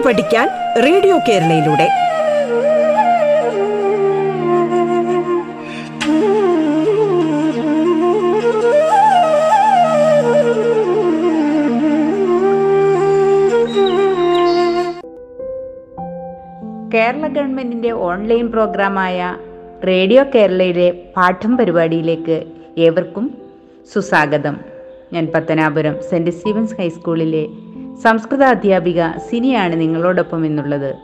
പാട്ട് പഠിക്കാൻ റേഡിയോ കേരളയിലൂടെ. കേരള ഗവൺമെന്റിന്റെ ഓൺലൈൻ പ്രോഗ്രാമായ റേഡിയോ കേരളയിലെ പാഠം പരിപാടിയിലേക്ക് ഏവർക്കും സുസ്വാഗതം. ഞാൻ പത്തനാപുരം സെന്റ് സ്റ്റീവൻസ് ഹൈസ്കൂളിലെ സംസ്കൃത അധ്യാപിക സിനിയാണ് നിങ്ങളോടൊപ്പം എന്നുള്ളത്.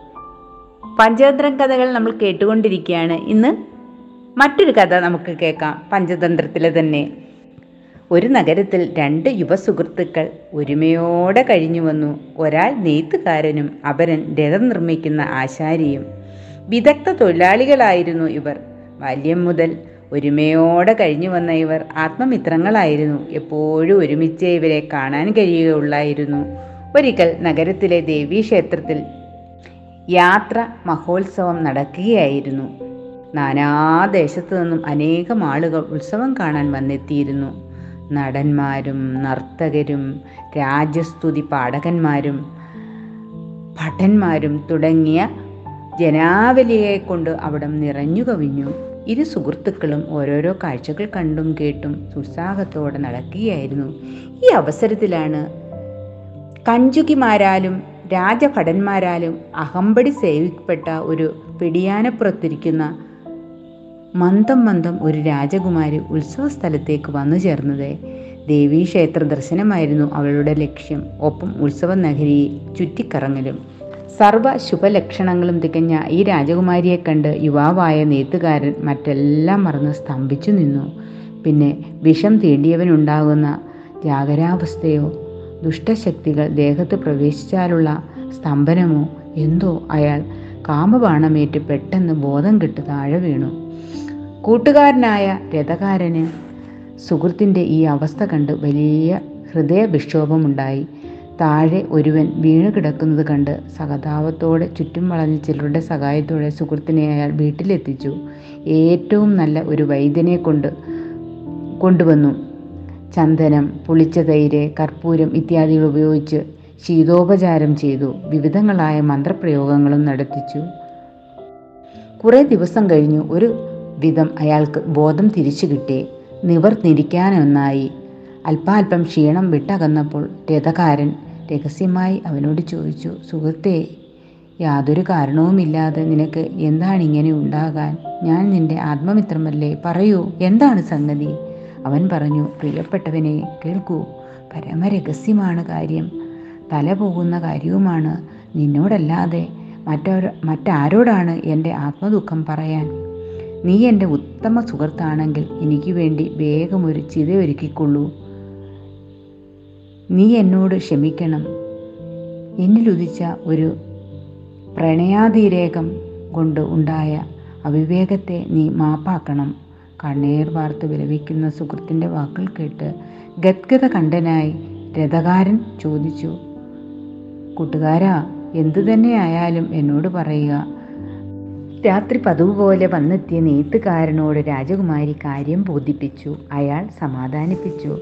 പഞ്ചതന്ത്രം കഥകൾ നമ്മൾ കേട്ടുകൊണ്ടിരിക്കുകയാണ്. ഇന്ന് മറ്റൊരു കഥ നമുക്ക് കേൾക്കാം. പഞ്ചതന്ത്രത്തിലെ തന്നെ. ഒരു നഗരത്തിൽ രണ്ട് യുവസുഹൃത്തുക്കൾ ഒരുമയോടെ കഴിഞ്ഞു വന്നു. ഒരാൾ നെയ്ത്തുകാരനും അപരൻ രഥം നിർമ്മിക്കുന്ന ആശാരിയും. വിദഗ്ധ തൊഴിലാളികളായിരുന്നു ഇവർ. ബാല്യം മുതൽ ഒരുമയോടെ കഴിഞ്ഞു വന്ന ഇവർ ആത്മമിത്രങ്ങളായിരുന്നു. എപ്പോഴും ഒരുമിച്ച് ഇവരെ കാണാൻ കഴിയുകയുള്ളായിരുന്നു. ഒരിക്കൽ നഗരത്തിലെ ദേവീക്ഷേത്രത്തിൽ യാത്ര മഹോത്സവം നടക്കുകയായിരുന്നു. നാനാദേശത്തു നിന്നും അനേകം ആളുകൾ ഉത്സവം കാണാൻ വന്നെത്തിയിരുന്നു. നടന്മാരും നർത്തകരും രാജസ്തുതി പാടകന്മാരും ഭട്ടന്മാരും തുടങ്ങിയ ജനാവലിയെ കൊണ്ട് അവിടം നിറഞ്ഞു കവിഞ്ഞു. ഇരു സുഹൃത്തുക്കളും ഓരോരോ കാഴ്ചകൾ കണ്ടും കേട്ടും ഉത്സാഹത്തോടെ നടക്കുകയായിരുന്നു. ഈ അവസരത്തിലാണ് കഞ്ചുകിമാരാലും രാജഭടന്മാരാലും അഹമ്പടി സേവിക്കപ്പെട്ട ഒരു പിടിയാനപ്പുറത്തിരിക്കുന്ന മന്ദം മന്ദം ഒരു രാജകുമാരി ഉത്സവ സ്ഥലത്തേക്ക് വന്നു ചേർന്നത്. ദേവീക്ഷേത്ര ദർശനമായിരുന്നു അവളുടെ ലക്ഷ്യം. ഒപ്പം ഉത്സവ നഗരിയെ ചുറ്റിക്കറങ്ങലും സർവ ശുഭലക്ഷണങ്ങളും തികഞ്ഞ ഈ രാജകുമാരിയെ കണ്ട് യുവാവായ നെയ്ത്തുകാരൻ മറ്റെല്ലാം മറന്ന് സ്തംഭിച്ചു നിന്നു. പിന്നെ വിഷം തീണ്ടിയവനുണ്ടാകുന്ന ജാഗരാവസ്ഥയോ ദുഷ്ടശക്തികൾ ദേഹത്ത് പ്രവേശിച്ചാലുള്ള സ്തംഭനമോ എന്തോ അയാൾ കാമബാണമേറ്റ് പെട്ടെന്ന് ബോധം കെട്ട് താഴെ വീണു. കൂട്ടുകാരനായ രഥകാരന് സുഹൃത്തിന്റെ ഈ അവസ്ഥ കണ്ട് വലിയ ഹൃദയവിക്ഷോഭമുണ്ടായി. താഴെ ഒരുവൻ വീണു കിടക്കുന്നത് കണ്ട് സഹതാപത്തോടെ ചുറ്റും വളഞ്ഞ ചിലരുടെ സഹായത്തോടെ സുഹൃത്തിനെ അയാൾ വീട്ടിലെത്തിച്ചു. ഏറ്റവും നല്ല ഒരു വൈദ്യനെ കൊണ്ട് കൊണ്ടുവന്നു. ചന്ദനം പുളിച്ച തൈര് കർപ്പൂരം ഇത്യാദികൾ ഉപയോഗിച്ച് ശീതോപചാരം ചെയ്തു വിവിധങ്ങളായ മന്ത്രപ്രയോഗങ്ങളും നടത്തിച്ചു. കുറേ ദിവസം കഴിഞ്ഞു ഒരു വിധം അയാൾക്ക് ബോധം തിരിച്ചു കിട്ടി. നിവർന്നിരിക്കാനൊന്നായി. അല്പാൽപം ക്ഷീണം വിട്ടകന്നപ്പോൾ രഥകാരൻ രഹസ്യമായി അവനോട് ചോദിച്ചു സുഹൃത്തെ യാതൊരു കാരണവുമില്ലാതെ നിനക്ക് എന്താണ് ഇങ്ങനെ ഉണ്ടാകാൻ? ഞാൻ നിന്റെ ആത്മമിത്രമല്ലേ? പറയൂ എന്താണ് സംഗതി? അവൻ പറഞ്ഞു പ്രിയപ്പെട്ടവനെ കേൾക്കൂ. പരമരഹസ്യമാണ് കാര്യം. തല പോകുന്ന കാര്യവുമാണ്. നിന്നോടല്ലാതെ മറ്റൊരു മറ്റാരോടാണ് എന്റെ ആത്മദുഃഖം പറയാൻ? നീ എന്റെ ഉത്തമ സുഹൃത്താണെങ്കിൽ എനിക്ക് വേണ്ടി വേഗം ഒരു ചിത ഒരുക്കിക്കൊള്ളൂ നീ എന്നോട് ക്ഷമിക്കണം. എന്നിലുദിച്ച ഒരു പ്രണയാതിരേകം കൊണ്ട് ഉണ്ടായ അവിവേകത്തെ നീ മാപ്പാക്കണം. കണ്ണീർ വാർത്ത് വിലപിക്കുന്ന സുഹൃത്തിന്റെ വാക്കുകൾ കേട്ട് ഗദ്ഗത കണ്ടനായി രഥകാരൻ ചോദിച്ചു കൂട്ടുകാരാ എന്തു തന്നെയായാലും എന്നോട് പറയുക. രാത്രി പതിവ് പോലെ വന്നെത്തിയ നെയ്ത്തുകാരനോട് രാജകുമാരി കാര്യം ബോധിപ്പിച്ചു. അയാൾ സമാധാനിപ്പിച്ചു.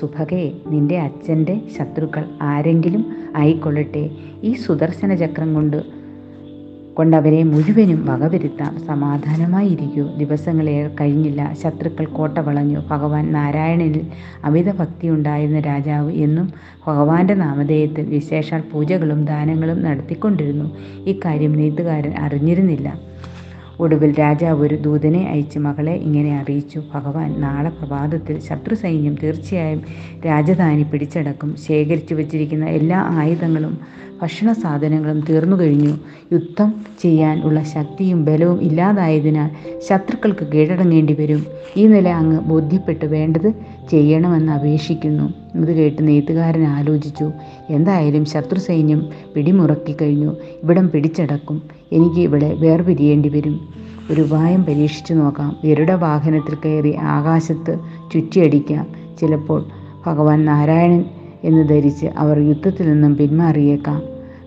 സുഭകേ നിന്റെ അച്ഛന്റെ ശത്രുക്കൾ ആരെങ്കിലും ആയിക്കൊള്ളട്ടെ. ഈ സുദർശന ചക്രം കൊണ്ട് കൊണ്ടവരെ മുഴുവനും വകവരുത്താം. സമാധാനമായിരിക്കൂ. ദിവസങ്ങളെ കഴിഞ്ഞില്ല. ശത്രുക്കൾ കോട്ട വളഞ്ഞു. ഭഗവാൻ നാരായണനിൽ അമിത ഭക്തി ഉണ്ടായിരുന്ന രാജാവ് എന്നും ഭഗവാന്റെ നാമധേയത്തിൽ വിശേഷാൽ പൂജകളും ദാനങ്ങളും നടത്തിക്കൊണ്ടിരുന്നു. ഇക്കാര്യം നെയ്ത്തുകാരൻ അറിഞ്ഞിരുന്നില്ല. ഒടുവിൽ രാജാവ് ഒരു ദൂതനെ അയച്ച് മകളെ ഇങ്ങനെ അറിയിച്ചു. ഭഗവാൻ നാളെ പ്രഭാതത്തിൽ ശത്രു സൈന്യം തീർച്ചയായും രാജധാനി പിടിച്ചടക്കും. ശേഖരിച്ചു വച്ചിരിക്കുന്ന എല്ലാ ആയുധങ്ങളും ഭക്ഷണ സാധനങ്ങളും തീർന്നു കഴിഞ്ഞു. യുദ്ധം ചെയ്യാൻ ഉള്ള ശക്തിയും ബലവും ഇല്ലാതായതിനാൽ ശത്രുക്കൾക്ക് കീഴടങ്ങേണ്ടി വരും. ഈ നില അങ്ങ് ബോധ്യപ്പെട്ട്. വേണ്ടത് ചെയ്യണമെന്ന് അപേക്ഷിക്കുന്നു. ഇത് കേട്ട് നെയ്ത്തുകാരൻ ആലോചിച്ചു. എന്തായാലും ശത്രു സൈന്യം പിടിമുറക്കി കഴിഞ്ഞു. ഇവിടം പിടിച്ചടക്കും. എനിക്ക് ഇവിടെ വേർപിരിയേണ്ടി വരും. ഒരു ഉപായം പരീക്ഷിച്ചു നോക്കാം. ഗരുഡ വാഹനത്തിൽ കയറി ആകാശത്ത് ചുറ്റിയടിക്കാം. ചിലപ്പോൾ ഭഗവാൻ നാരായണൻ എന്ന് ധരിച്ച് അവർ യുദ്ധത്തിൽ നിന്നും പിന്മാറിയേക്കാം.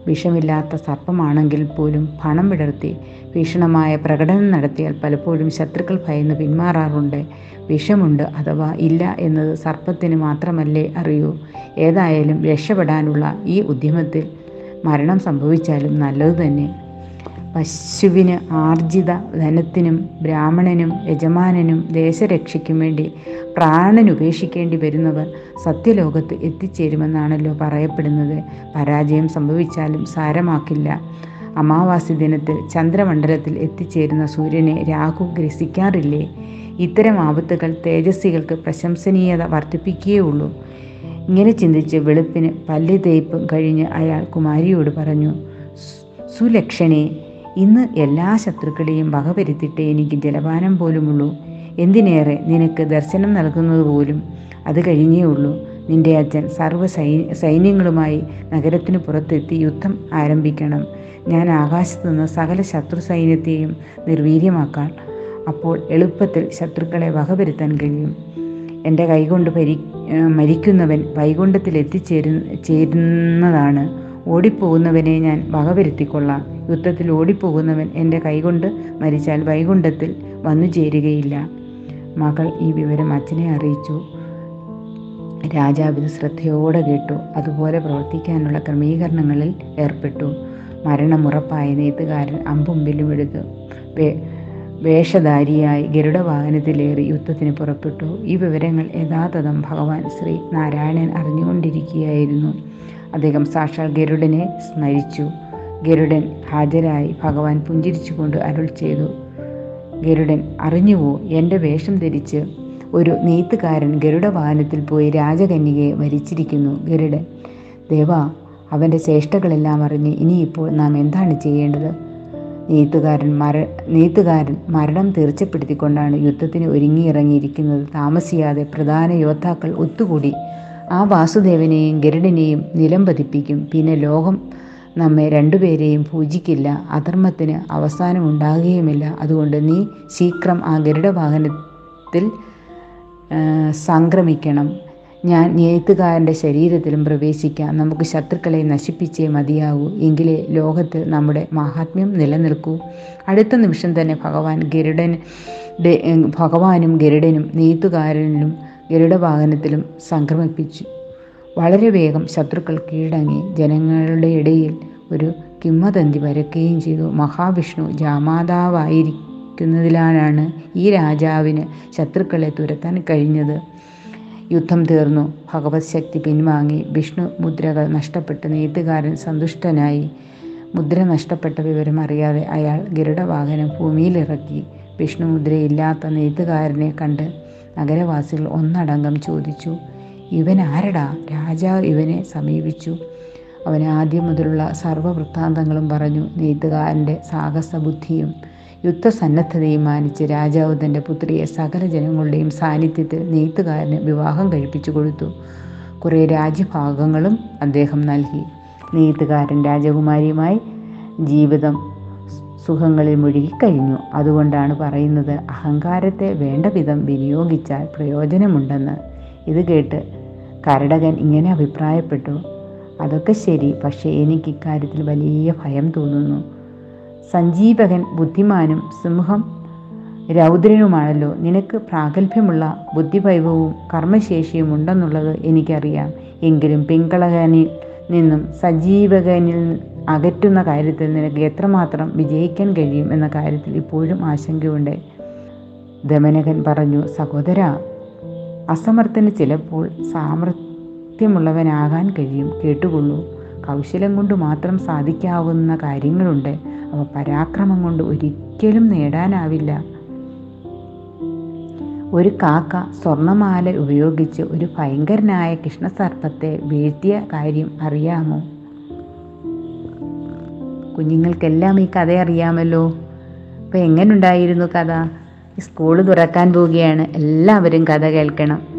വിഷമില്ലാത്ത സർപ്പമാണെങ്കിൽ പോലും പണം വിടർത്തി. ഭീഷണമായ പ്രകടനം നടത്തിയാൽ പലപ്പോഴും ശത്രുക്കൾ ഭയന്ന് പിന്മാറാറുണ്ട്. വിഷമുണ്ട് അഥവാ ഇല്ല എന്നത് സർപ്പത്തിന് മാത്രമല്ലേ അറിയൂ. ഏതായാലും രക്ഷപ്പെടാനുള്ള ഈ ഉദ്യമത്തിൽ മരണം സംഭവിച്ചാലും നല്ലത് തന്നെ. പശുവിന് ആർജിത ധനത്തിനും ബ്രാഹ്മണനും യജമാനനും ദേശരക്ഷയ്ക്കും വേണ്ടി പ്രാണൻ ഉപേക്ഷിക്കേണ്ടി വരുന്നവർ സത്യലോകത്ത് എത്തിച്ചേരുമെന്നാണല്ലോ പറയപ്പെടുന്നത്. പരാജയം സംഭവിച്ചാലും സാരമാക്കില്ല. അമാവാസി ദിനത്തിൽ ചന്ദ്രമണ്ഡലത്തിൽ എത്തിച്ചേരുന്ന സൂര്യനെ രാഹു ഗ്രസിക്കാറില്ലേ? ഇത്തരം ആപത്തുകൾ തേജസ്സികൾക്ക് പ്രശംസനീയത വർദ്ധിപ്പിക്കുകയുള്ളൂ. ഇങ്ങനെ ചിന്തിച്ച് വെളുപ്പിന് പല്ല് തേപ്പ് കഴിഞ്ഞ് അയാൾ കുമാരിയോട് പറഞ്ഞു സുലക്ഷണേ ഇന്ന് എല്ലാ ശത്രുക്കളെയും വകവരുത്തിട്ട് എനിക്ക് ജലപാനം പോലുമുള്ളൂ. എന്തിനേറെ നിനക്ക് ദർശനം നൽകുന്നത് പോലും അത് കഴിഞ്ഞേ ഉള്ളൂ. നിന്റെ അച്ഛൻ സർവ സൈ സൈന്യങ്ങളുമായി നഗരത്തിന് പുറത്തെത്തി യുദ്ധം ആരംഭിക്കണം. ഞാൻ ആകാശത്തു നിന്ന് സകല ശത്രു സൈന്യത്തെയും നിർവീര്യമാക്കാൻ അപ്പോൾ എളുപ്പത്തിൽ ശത്രുക്കളെ വകവരുത്താൻ കഴിയും. എന്റെ കൈകൊണ്ട് പരി മരിക്കുന്നവൻ വൈകുണ്ഠത്തിൽ എത്തിച്ചേരു ചേരുന്നതാണ്. ഓടിപ്പോകുന്നവനെ ഞാൻ വകവരുത്തിക്കൊള്ളാം. യുദ്ധത്തിൽ ഓടിപ്പോകുന്നവൻ എന്റെ കൈകൊണ്ട് മരിച്ചാൽ വൈകുണ്ഠത്തിൽ വന്നു ചേരുകയില്ല. മകൾ ഈ വിവരം അച്ഛനെ അറിയിച്ചു. രാജാവ് ഇത് ശ്രദ്ധയോടെ കേട്ടു. അതുപോലെ പ്രവർത്തിക്കാനുള്ള ക്രമീകരണങ്ങളിൽ ഏർപ്പെട്ടു. മരണമുറപ്പായ നെയ്ത്തുകാരൻ അമ്പും വില്ലുമെടുത്തു വേ വേഷധാരിയായി ഗരുഡവാഹനത്തിലേറി യുദ്ധത്തിന് പുറപ്പെട്ടു. ഈ വിവരങ്ങൾ യഥാതഥം ഭഗവാൻ ശ്രീ നാരായണൻ അറിഞ്ഞുകൊണ്ടിരിക്കുകയായിരുന്നു. അദ്ദേഹം സാക്ഷാൽ ഗരുഡനെ സ്മരിച്ചു. ഗരുഡൻ ഹാജരായി ഭഗവാൻ പുഞ്ചിരിച്ചുകൊണ്ട് അരുൾ ചെയ്തു. ഗരുഡൻ അറിഞ്ഞുവോ എന്റെ വേഷം ധരിച്ച് ഒരു നെയ്ത്തുകാരൻ ഗരുഡവാഹനത്തിൽ പോയി രാജകന്യകയെ വരിച്ചിരിക്കുന്നു. ഗരുഡൻ ദേവ അവന്റെ ചേഷ്ടകളെല്ലാം അറിഞ്ഞ് ഇനിയിപ്പോൾ നാം എന്താണ് ചെയ്യേണ്ടത്? നെയ്ത്തുകാരൻ മര നെയ്ത്തുകാരൻ മരണം തീർച്ചപ്പെടുത്തിക്കൊണ്ടാണ് യുദ്ധത്തിന് ഒരുങ്ങിയിറങ്ങിയിരിക്കുന്നത്. താമസിയാതെ പ്രധാന യോദ്ധാക്കൾ ഒത്തുകൂടി ആ വാസുദേവനെയും ഗരുഡനെയും നിലം പതിപ്പിക്കും. പിന്നെ ലോകം നമ്മെ രണ്ടുപേരെയും പൂജിക്കില്ല. അധർമ്മത്തിന് അവസാനം ഉണ്ടാകുകയുമില്ല. അതുകൊണ്ട് നീ ശീക്രം ആ ഗരുഡവാഹനത്തിൽ സംക്രമിക്കണം. ഞാൻ നെയ്ത്തുകാരന്റെ ശരീരത്തിലും പ്രവേശിക്കാം. നമുക്ക് ശത്രുക്കളെ നശിപ്പിച്ചേ മതിയാകൂ. എങ്കിലേ ലോകത്ത് നമ്മുടെ മഹാത്മ്യം നിലനിൽക്കൂ. അടുത്ത നിമിഷം തന്നെ ഭഗവാൻ ഗരുഡൻ ഭഗവാനും ഗരുഡനും നെയ്ത്തുകാരനിലും ഗരുഡവാഹനത്തിലും സംക്രമിപ്പിച്ചു. വളരെ വേഗം ശത്രുക്കൾ കീഴടങ്ങി. ജനങ്ങളുടെ ഇടയിൽ ഒരു കിംവദന്തി വരക്കുകയും ചെയ്തു. മഹാവിഷ്ണു ജാമാതാവായിരിക്കുന്നതിലാണ് ഈ രാജാവിന് ശത്രുക്കളെ തുരത്താൻ കഴിഞ്ഞത്. യുദ്ധം തീർന്നു. ഭഗവത് ശക്തി പിൻവാങ്ങി. വിഷ്ണു മുദ്രകൾ നഷ്ടപ്പെട്ട് നെയ്ത്തുകാരൻ സന്തുഷ്ടനായി. മുദ്ര നഷ്ടപ്പെട്ട വിവരം അറിയാതെ അയാൾ ഗരുഡവാഹനം ഭൂമിയിലിറക്കി. വിഷ്ണു മുദ്രയില്ലാത്ത നെയ്ത്തുകാരനെ കണ്ട് നഗരവാസികൾ ഒന്നടങ്കം ചോദിച്ചു ഇവൻ ആരടാ രാജാവ് ഇവനെ സമീപിച്ചു. അവൻ ആദ്യം മുതലുള്ള സർവവൃത്താന്തങ്ങളും പറഞ്ഞു നെയ്ത്തുകാരന്റെ സാഹസ ബുദ്ധിയും യുദ്ധസന്നദ്ധതയും മാനിച്ച് രാജാവ് തന്റെ പുത്രിയെ സകല ജനങ്ങളുടെയും സാന്നിധ്യത്തിൽ നെയ്ത്തുകാരന് വിവാഹം കഴിപ്പിച്ചു കൊടുത്തു. കുറേ രാജ്യഭാഗങ്ങളും അദ്ദേഹം നൽകി. നെയ്ത്തുകാരൻ രാജകുമാരിയുമായി ജീവിതം സുഖങ്ങളിൽ മുഴുകിക്കഴിഞ്ഞു അതുകൊണ്ടാണ് പറയുന്നത് അഹങ്കാരത്തെ വേണ്ട വിധം വിനിയോഗിച്ചാൽ പ്രയോജനമുണ്ടെന്ന്. ഇത് കേട്ട് കരടകൻ ഇങ്ങനെ അഭിപ്രായപ്പെട്ടു. അതൊക്കെ ശരി പക്ഷേ എനിക്ക് ഇക്കാര്യത്തിൽ വലിയ ഭയം തോന്നുന്നു. സഞ്ജീവകൻ ബുദ്ധിമാനും സിംഹം രൗദ്രനുമാണല്ലോ. നിനക്ക് പ്രാഗൽഭ്യമുള്ള ബുദ്ധിവൈഭവവും കർമ്മശേഷിയും ഉണ്ടെന്നുള്ളത് എനിക്കറിയാം. എങ്കിലും പിങ്കളകനിൽ നിന്നും സജീവകനിൽ അകറ്റുന്ന കാര്യത്തിൽ നിനക്ക് എത്രമാത്രം വിജയിക്കാൻ കഴിയും എന്ന കാര്യത്തിൽ ഇപ്പോഴും ആശങ്കയുണ്ട്. ദമനകൻ പറഞ്ഞു സഹോദര അസമർത്ഥന് ചിലപ്പോൾ സാമർത്ഥ്യമുള്ളവനാകാൻ കഴിയും. കേട്ടുകൊള്ളൂ. കൗശലം കൊണ്ട് മാത്രം സാധിക്കാവുന്ന കാര്യങ്ങളുണ്ട്. അവ പരാക്രമം കൊണ്ട് ഒരിക്കലും നേടാനാവില്ല. ഒരു കാക്ക സ്വർണമാല ഉപയോഗിച്ച് ഒരു ഭയങ്കരനായ കൃഷ്ണസർപ്പത്തെ വീഴ്ത്തിയ കാര്യം അറിയാമോ? കുഞ്ഞുങ്ങൾക്കെല്ലാം ഈ കഥ അറിയാമല്ലോ. അപ്പോൾ എങ്ങനെയുണ്ടായിരുന്നു കഥ? സ്കൂൾ തുറക്കാൻ പോവുകയാണ്. എല്ലാവരും കഥ കേൾക്കണം.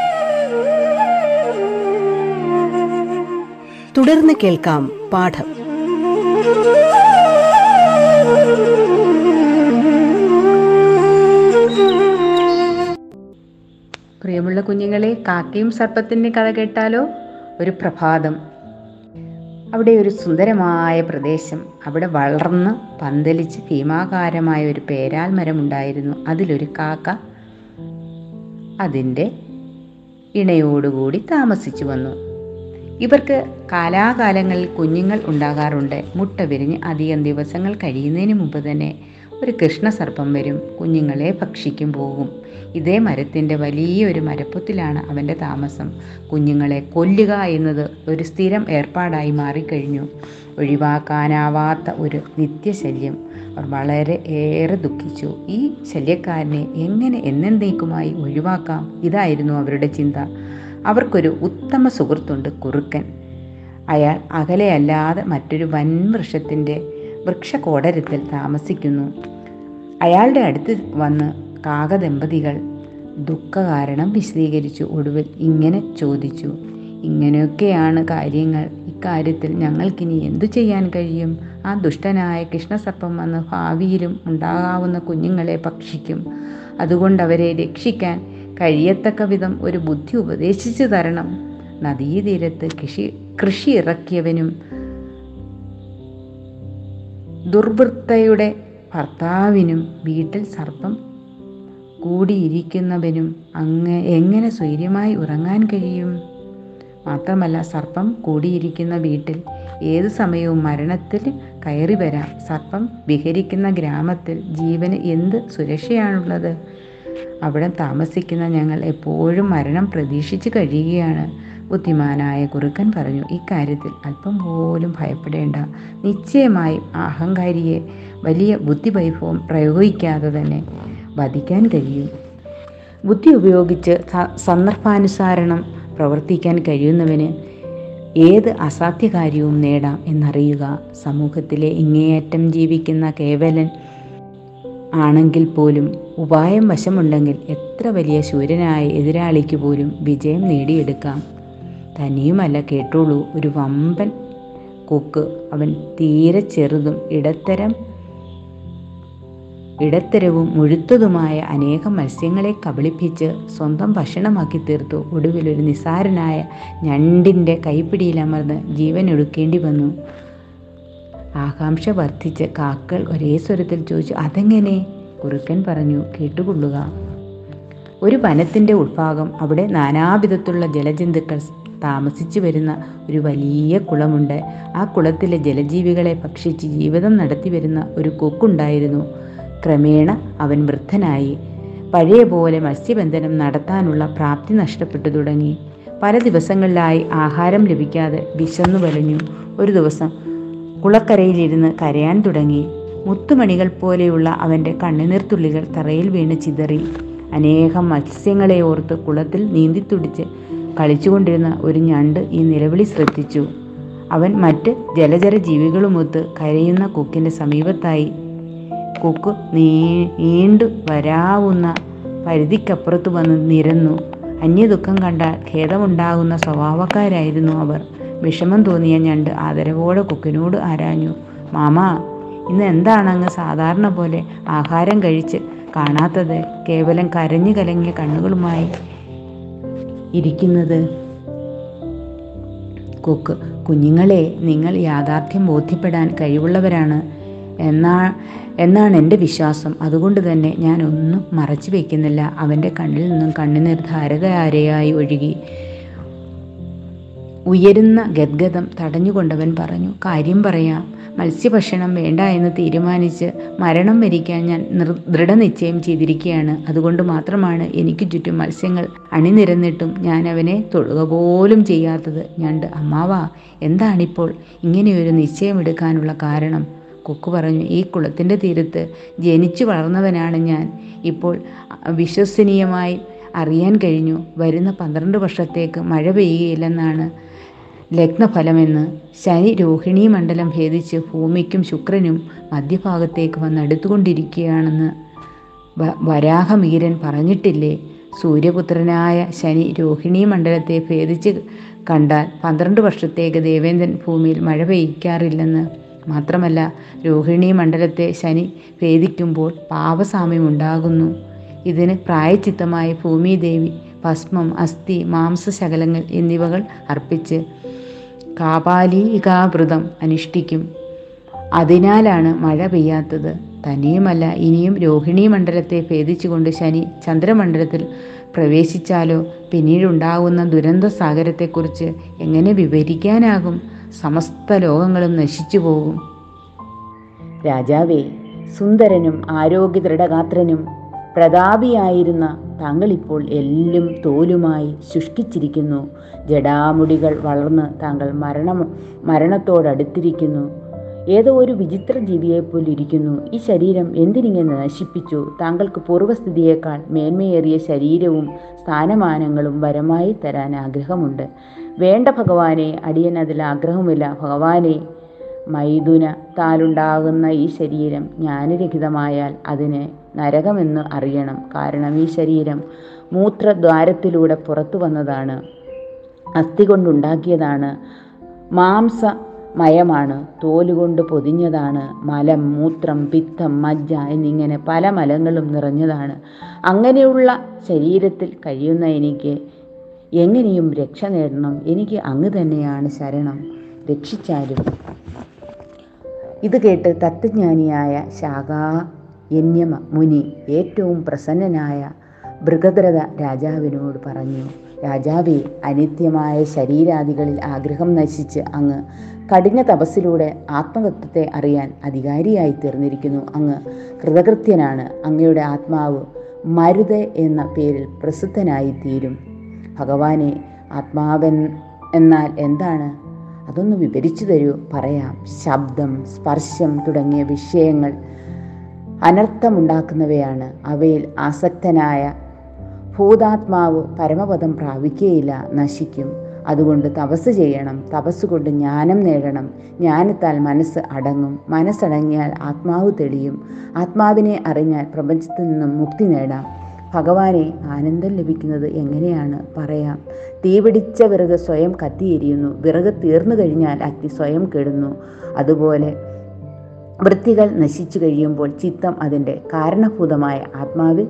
തുടർന്ന് കേൾക്കാം പാഠം. പ്രിയമുള്ള കുഞ്ഞുങ്ങളെ കാക്കയും സർപ്പത്തിന്റെ കഥ കേട്ടാലോ? ഒരു പ്രഭാതം. അവിടെ ഒരു സുന്ദരമായ പ്രദേശം. അവിടെ വളർന്ന് പന്തലിച്ച് ഭീമാകാരമായ ഒരു പേരാൽ മരമുണ്ടായിരുന്നു അതിലൊരു കാക്ക അതിന്റെ ഇണയോടുകൂടി താമസിച്ചു വന്നു. ഇവർക്ക് കാലാകാലങ്ങളിൽ കുഞ്ഞുങ്ങൾ ഉണ്ടാകാറുണ്ട്. മുട്ട വിരിഞ്ഞ് അധികം ദിവസങ്ങൾ കഴിയുന്നതിന് മുമ്പ് തന്നെ ഒരു കൃഷ്ണസർപ്പം വരും. കുഞ്ഞുങ്ങളെ ഭക്ഷിക്കും പോകും. ഇതേ മരത്തിന്റെ വലിയൊരു മരപ്പൊത്തിലാണ് അവന്റെ താമസം. കുഞ്ഞുങ്ങളെ കൊല്ലുക എന്നത് ഒരു സ്ഥിരം ഏർപ്പാടായി മാറിക്കഴിഞ്ഞു. ഒഴിവാക്കാനാവാത്ത ഒരു നിത്യശല്യം അവർ വളരെ ഏറെ ദുഃഖിച്ചു. ഈ ശല്യക്കാരനെ എങ്ങനെ എന്നേക്കുമായി ഒഴിവാക്കാം? ഇതായിരുന്നു അവരുടെ ചിന്ത. അവർക്കൊരു ഉത്തമ സുഹൃത്തുണ്ട് കുറുക്കൻ. അയാൾ അകലെയല്ലാതെ മറ്റൊരു വൻ വൃക്ഷത്തിന്റെ വൃക്ഷകോടരത്തിൽ താമസിക്കുന്നു. അയാളുടെ അടുത്ത് വന്ന് കാകദമ്പതികൾ ദുഃഖകാരണം വിശദീകരിച്ചു. ഒടുവിൽ ഇങ്ങനെ ചോദിച്ചു ഇങ്ങനെയൊക്കെയാണ് കാര്യങ്ങൾ. ഇക്കാര്യത്തിൽ ഞങ്ങൾക്കിനി എന്തു ചെയ്യാൻ കഴിയും? ആ ദുഷ്ടനായ കൃഷ്ണസർപ്പം വന്ന് ഭാവിയിലും ഉണ്ടാകാവുന്ന കുഞ്ഞുങ്ങളെ ഭക്ഷിക്കും. അതുകൊണ്ട് അവരെ രക്ഷിക്കാൻ കഴിയത്തക്ക വിധം ഒരു ബുദ്ധി ഉപദേശിച്ചു തരണം. നദീതീരത്ത് കൃഷി കൃഷി ഇറക്കിയവനും ദുർവൃത്തയുടെ ഭർത്താവിനും വീട്ടിൽ സർപ്പം കൂടിയിരിക്കുന്നവനും അങ്ങ് എങ്ങനെ സ്വൈര്യമായി ഉറങ്ങാൻ കഴിയും? മാത്രമല്ല സർപ്പം കൂടിയിരിക്കുന്ന വീട്ടിൽ ഏത് സമയവും മരണത്തിൽ കയറി വരാം സർപ്പം വിഹരിക്കുന്ന ഗ്രാമത്തിൽ ജീവന് എന്ത് സുരക്ഷയാണുള്ളത്? അവിടെ താമസിക്കുന്ന ഞങ്ങൾ എപ്പോഴും മരണം പ്രതീക്ഷിച്ച് കഴിയുകയാണ്. ബുദ്ധിമാനായ കുറുക്കൻ പറഞ്ഞു ഇക്കാര്യത്തിൽ അല്പം പോലും ഭയപ്പെടേണ്ട. നിശ്ചയമായും അഹങ്കാരിയെ വലിയ ബുദ്ധിവൈഭവം പ്രയോഗിക്കാതെ തന്നെ വധിക്കാൻ കഴിയും. ബുദ്ധി ഉപയോഗിച്ച് സന്ദർഭാനുസാരണം പ്രവർത്തിക്കാൻ കഴിയുന്നവന് ഏത് അസാധ്യകാര്യവും നേടാം എന്നറിയുക. സമൂഹത്തിലെ ഇങ്ങേയറ്റം ജീവിക്കുന്ന കേവലൻ ആണെങ്കിൽ പോലും ഉപായം വശമുണ്ടെങ്കിൽ എത്ര വലിയ ശൂരനായ എതിരാളിക്ക് പോലും വിജയം നേടിയെടുക്കാം. തനിയുമല്ല കേട്ടുള്ളൂ ഒരു വമ്പൻ കൊക്ക്. അവൻ തീരെ ചെറുതും ഇടത്തരം ഇടത്തരവും മുഴുത്തതുമായ അനേകം മത്സ്യങ്ങളെ കബളിപ്പിച്ച് സ്വന്തം ഭക്ഷണമാക്കി തീർത്തു. ഒടുവിൽ ഒരു നിസാരനായ ഞണ്ടിന്റെ കൈപ്പിടിയിലമർന്ന് ജീവൻ ഒടുക്കേണ്ടി വന്നു. ആകാംക്ഷ വർദ്ധിച്ച് കാക്കൾ ഒരേ സ്വരത്തിൽ ചോദിച്ചു അതെങ്ങനെ? കുറുക്കൻ പറഞ്ഞു കേട്ടുകൊള്ളുക. ഒരു വനത്തിന്റെ ഉൾഭാഗം അവിടെ നാനാവിധത്തുള്ള ജലജന്തുക്കൾ താമസിച്ചു വരുന്ന ഒരു വലിയ കുളമുണ്ട്. ആ കുളത്തിലെ ജലജീവികളെ ഭക്ഷിച്ച് ജീവിതം നടത്തി വരുന്ന ഒരു കൊക്കുണ്ടായിരുന്നു. ക്രമേണ അവൻ വൃദ്ധനായി. പഴയ പോലെ മത്സ്യബന്ധനം നടത്താനുള്ള പ്രാപ്തി നഷ്ടപ്പെട്ടു തുടങ്ങി. പല ദിവസങ്ങളിലായി ആഹാരം ലഭിക്കാതെ വിശന്നു വലഞ്ഞു ഒരു ദിവസം കുളക്കരയിലിരുന്ന് കരയാൻ തുടങ്ങി. മുത്തുമണികൾ പോലെയുള്ള അവന്റെ കണ്ണുനീർത്തുള്ളികൾ തറയിൽ വീണ് ചിതറി. അനേകം മത്സ്യങ്ങളെ ഓർത്ത് കുളത്തിൽ നീന്തിത്തുടിച്ച് കളിച്ചുകൊണ്ടിരുന്ന ഒരു ഞണ്ട് ഈ നിലവിളി ശ്രദ്ധിച്ചു. അവൻ മറ്റ് ജലചര ജീവികളുമൊത്ത് കരയുന്ന കൊക്കിന്റെ സമീപത്തായി കൊക്ക് നീണ്ടു വരാവുന്ന പരിധിക്കപ്പുറത്ത് വന്ന് നിരന്നു. അന്യദുഃഖം കണ്ടാൽ ഖേദമുണ്ടാകുന്ന സ്വഭാവക്കാരായിരുന്നു അവർ. വിഷമം തോന്നിയ ഞണ്ട് ആദരവോടെ കുക്കിനോട് ആരാഞ്ഞു മാമാ ഇന്ന് എന്താണ് അങ്ങ് സാധാരണ പോലെ ആഹാരം കഴിച്ച് കാണാത്തത്? കേവലം കരഞ്ഞു കലങ്ങിയ കണ്ണുകളുമായി ഇരിക്കുന്നത്? കുക്ക് കുഞ്ഞുങ്ങളെ നിങ്ങൾ യാഥാർത്ഥ്യം ബോധ്യപ്പെടാൻ കഴിവുള്ളവരാണ് എന്നാ എന്നാണ് എന്റെ വിശ്വാസം. അതുകൊണ്ട് തന്നെ ഞാൻ ഒന്നും മറച്ചു വയ്ക്കുന്നില്ല അവന്റെ കണ്ണിൽ നിന്നും കണ്ണുനീർ ധാരധാരയായി ഒഴുകി. ഉയരുന്ന ഗദ്ഗതം തടഞ്ഞുകൊണ്ടവൻ പറഞ്ഞു കാര്യം പറയാം. മത്സ്യഭക്ഷണം വേണ്ട എന്ന് തീരുമാനിച്ച് മരണം വരിക്കാൻ ഞാൻ നിർ ദൃഢനിശ്ചയം ചെയ്തിരിക്കുകയാണ് അതുകൊണ്ട് മാത്രമാണ് എനിക്ക് ചുറ്റും മത്സ്യങ്ങൾ അണിനിരന്നിട്ടും ഞാൻ അവനെ തൊടുക പോലും ചെയ്യാത്തത്. ഞണ്ട് അമ്മാവാ എന്താണിപ്പോൾ? ഇങ്ങനെയൊരു നിശ്ചയമെടുക്കാനുള്ള കാരണം കൊക്കു പറഞ്ഞു ഈ കുളത്തിന്റെ തീരത്ത് ജനിച്ചു വളർന്നവനാണ് ഞാൻ. ഇപ്പോൾ വിശ്വസനീയമായി അറിയാൻ കഴിഞ്ഞു. വരുന്ന പന്ത്രണ്ട് വർഷത്തേക്ക് മഴ പെയ്യുകയില്ലെന്നാണ് ലഗ്നഫലമെന്ന് ശനി രോഹിണി മണ്ഡലം ഭേദിച്ച് ഭൂമിക്കും ശുക്രനും മധ്യഭാഗത്തേക്ക് വന്നടുത്തുകൊണ്ടിരിക്കുകയാണെന്ന് വരാഹമീരൻ പറഞ്ഞിട്ടില്ലേ? സൂര്യപുത്രനായ ശനി രോഹിണി മണ്ഡലത്തെ ഭേദിച്ച് കണ്ടാൽ പന്ത്രണ്ട് വർഷത്തേക്ക് ദേവേന്ദ്രൻ ഭൂമിയിൽ മഴ പെയ്യ്ക്കാറില്ലെന്ന് മാത്രമല്ല രോഹിണി മണ്ഡലത്തെ ശനി ഭേദിക്കുമ്പോൾ പാപസാമ്യം ഉണ്ടാകുന്നു ഇതിന് പ്രായച്ചിത്തമായി ഭൂമിദേവി ഭസ്മം അസ്ഥി മാംസശകലങ്ങൾ എന്നിവകൾ അർപ്പിച്ച് കാപാലികാവ്രതം അനുഷ്ഠിക്കും. അതിനാലാണ് മഴ പെയ്യാത്തത്. തനിയുമല്ല ഇനിയും രോഹിണി മണ്ഡലത്തെ ഭേദിച്ചുകൊണ്ട് ശനി ചന്ദ്രമണ്ഡലത്തിൽ പ്രവേശിച്ചാലോ? പിന്നീടുണ്ടാകുന്ന ദുരന്ത സാഗരത്തെക്കുറിച്ച് എങ്ങനെ വിവരിക്കാനാകും? സമസ്ത ലോകങ്ങളും നശിച്ചു പോകും. രാജാവേ സുന്ദരനും ആരോഗ്യ ദൃഢഗാത്രനും പ്രതാപിയായിരുന്ന താങ്കളിപ്പോൾ എല്ലും തോലുമായി ശുഷ്കിച്ചിരിക്കുന്നു. ജടാമുടികൾ വളർന്ന് താങ്കൾ മരണം മരണത്തോടടുത്തിരിക്കുന്നു. ഏതോ ഒരു വിചിത്ര ജീവിയെപ്പോലെ ഇരിക്കുന്നു. ഈ ശരീരം എന്തിനിങ്ങനെ നശിപ്പിച്ചു? താങ്കൾക്ക് പൂർവസ്ഥിതിയേക്കാൾ മേന്മയേറിയ ശരീരവും സ്ഥാനമാനങ്ങളും വരമായി തരാൻ ആഗ്രഹമുണ്ട്. വേണ്ട ഭഗവാനെ അടിയൻ അതിൽ ആഗ്രഹമില്ല ഭഗവാനെ മൈഥുന താലുണ്ടാകുന്ന ഈ ശരീരം ജ്ഞാനരഹിതമായാൽ അതിനെ നരകമെന്ന് അറിയണം. കാരണം ഈ ശരീരം മൂത്രദ്വാരത്തിലൂടെ പുറത്തു വന്നതാണ്. അസ്ഥി കൊണ്ടുണ്ടാക്കിയതാണ്. മാംസമയമാണ്. തോലുകൊണ്ട് പൊതിഞ്ഞതാണ്. മലം മൂത്രം പിത്തം മജ്ജ എന്നിങ്ങനെ പല മലങ്ങളും നിറഞ്ഞതാണ്. അങ്ങനെയുള്ള ശരീരത്തിൽ കഴിയുന്ന എനിക്ക് എങ്ങനെയും രക്ഷ നേടണം. എനിക്ക് അങ്ങ് തന്നെയാണ് ശരണം. രക്ഷിച്ചാലും ഇത് കേട്ട് തത്വജ്ഞാനിയായ ശാഖാ യന്യമ മുനി ഏറ്റവും പ്രസന്നനായ ഭൃഗദ്രഥ രാജാവിനോട് പറഞ്ഞു രാജാവേ അനിത്യമായ ശരീരാദികളിൽ ആഗ്രഹം നശിച്ച് അങ്ങ് കഠിന തപസ്സിലൂടെ ആത്മതത്വത്തെ അറിയാൻ അധികാരിയായി തീർന്നിരിക്കുന്നു. അങ്ങ് കൃതകൃത്യനാണ്. അങ്ങയുടെ ആത്മാവ് മരുത എന്ന പേരിൽ പ്രസിദ്ധനായി തീരും ഭഗവാനെ ആത്മാവൻ എന്നാൽ എന്താണ്? അതൊന്ന് വിവരിച്ചു തരൂ. പറയാം. ശബ്ദം സ്പർശം തുടങ്ങിയ വിഷയങ്ങൾ അനർത്ഥമുണ്ടാക്കുന്നവയാണ്. അവയിൽ ആസക്തനായ ഭൂതാത്മാവ് പരമപദം പ്രാപിക്കുകയില്ല നശിക്കും. അതുകൊണ്ട് തപസ് ചെയ്യണം. തപസ് കൊണ്ട് ജ്ഞാനം നേടണം. ജ്ഞാനത്താൽ മനസ്സ് അടങ്ങും. മനസ്സടങ്ങിയാൽ ആത്മാവ് തെളിയും. ആത്മാവിനെ അറിഞ്ഞാൽ പ്രപഞ്ചത്തിൽ നിന്നും മുക്തി നേടാം. ഭഗവാനെ ആനന്ദം ലഭിക്കുന്നത് എങ്ങനെയാണ്? പറയാം. തീപിടിച്ച വിറക് സ്വയം കത്തിയെരിയുന്നു വിറക് തീർന്നു കഴിഞ്ഞാൽ അഗ്നി സ്വയം കെടുന്നു. അതുപോലെ വൃത്തികൾ നശിച്ചു കഴിയുമ്പോൾ ചിത്തം അതിന്റെ കാരണഭൂതമായ ആത്മാവിൽ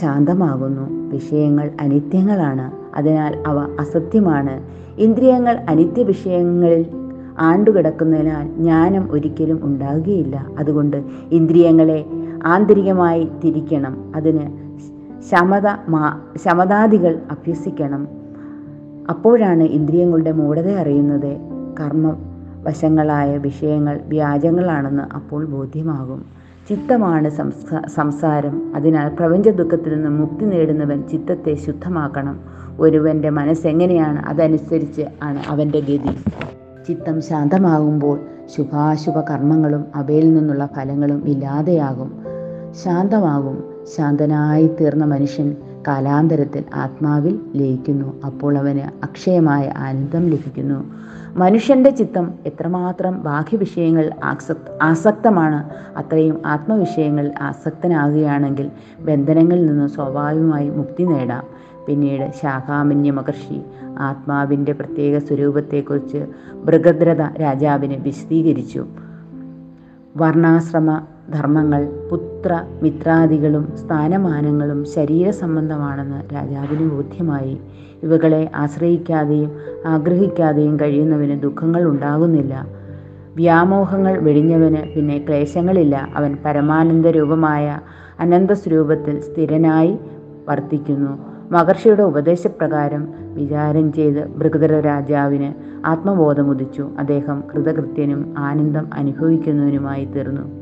ശാന്തമാകുന്നു. വിഷയങ്ങൾ അനിത്യങ്ങളാണ്. അതിനാൽ അവ അസത്യമാണ്. ഇന്ദ്രിയങ്ങൾ അനിത്യ വിഷയങ്ങളിൽ ആണ്ടുകിടക്കുന്നതിനാൽ ജ്ഞാനം ഒരിക്കലും ഉണ്ടാകുകയില്ല. അതുകൊണ്ട് ഇന്ദ്രിയങ്ങളെ ആന്തരികമായി തിരിക്കണം. അതിന് ശമത മാ ശമതാദികൾ അഭ്യസിക്കണം. അപ്പോഴാണ് ഇന്ദ്രിയങ്ങളുടെ മൂഢത അറിയുന്നത്. കർമ്മ വശങ്ങളായ വിഷയങ്ങൾ വ്യാജങ്ങളാണെന്ന് അപ്പോൾ ബോധ്യമാകും. ചിത്തമാണ് സംസാ സംസാരം. അതിനാൽ പ്രപഞ്ച ദുഃഖത്തിൽ നിന്ന് മുക്തി നേടുന്നവൻ ചിത്തത്തെ ശുദ്ധമാക്കണം. ഒരുവന്റെ മനസ്സെങ്ങനെയാണ് അതനുസരിച്ച് ആണ് അവന്റെ ഗതി. ചിത്തം ശാന്തമാകുമ്പോൾ ശുഭാശുഭ കർമ്മങ്ങളും അവയിൽ നിന്നുള്ള ഫലങ്ങളും ഇല്ലാതെയാകും. ശാന്തമാകും. ശാന്തനായി തീർന്ന മനുഷ്യൻ കാലാന്തരത്തിൽ ആത്മാവിൽ ലയിക്കുന്നു. അപ്പോൾ അവന് അക്ഷയമായ ആനന്ദം ലഭിക്കുന്നു. മനുഷ്യന്റെ ചിത്തം എത്രമാത്രം ബാഹ്യവിഷയങ്ങൾ ആസക്ത ആസക്തമാണ് അത്രയും ആത്മവിഷയങ്ങൾ ആസക്തനാകുകയാണെങ്കിൽ ബന്ധനങ്ങളിൽ നിന്ന് സ്വാഭാവികമായി മുക്തി നേടാം. പിന്നീട് ശാഖാമന്യ മഹർഷി ആത്മാവിന്റെ പ്രത്യേക സ്വരൂപത്തെക്കുറിച്ച് മൃഗദ്രഥ രാജാവിനെ വിശദീകരിച്ചു. വർണാശ്രമ ധർമ്മങ്ങൾ പുത്ര മിത്രാദികളും സ്ഥാനമാനങ്ങളും ശരീര സംബന്ധമാണെന്ന് രാജാവിന് ബോധ്യമായി. ഇവകളെ ആശ്രയിക്കാതെയും ആഗ്രഹിക്കാതെയും കഴിയുന്നവന് ദുഃഖങ്ങൾ ഉണ്ടാകുന്നില്ല. വ്യാമോഹങ്ങൾ വെടിഞ്ഞവന് പിന്നെ ക്ലേശങ്ങളില്ല. അവൻ പരമാനന്ദ രൂപമായ അനന്ത സ്വരൂപത്തിൽ സ്ഥിരനായി വർത്തിക്കുന്നു. മഹർഷിയുടെ ഉപദേശപ്രകാരം വിചാരം ചെയ്ത് ഭൃഗധര രാജാവിന് ആത്മബോധമുദിച്ചു അദ്ദേഹം കൃതകൃത്യനും ആനന്ദം അനുഭവിക്കുന്നവനുമായി തീർന്നു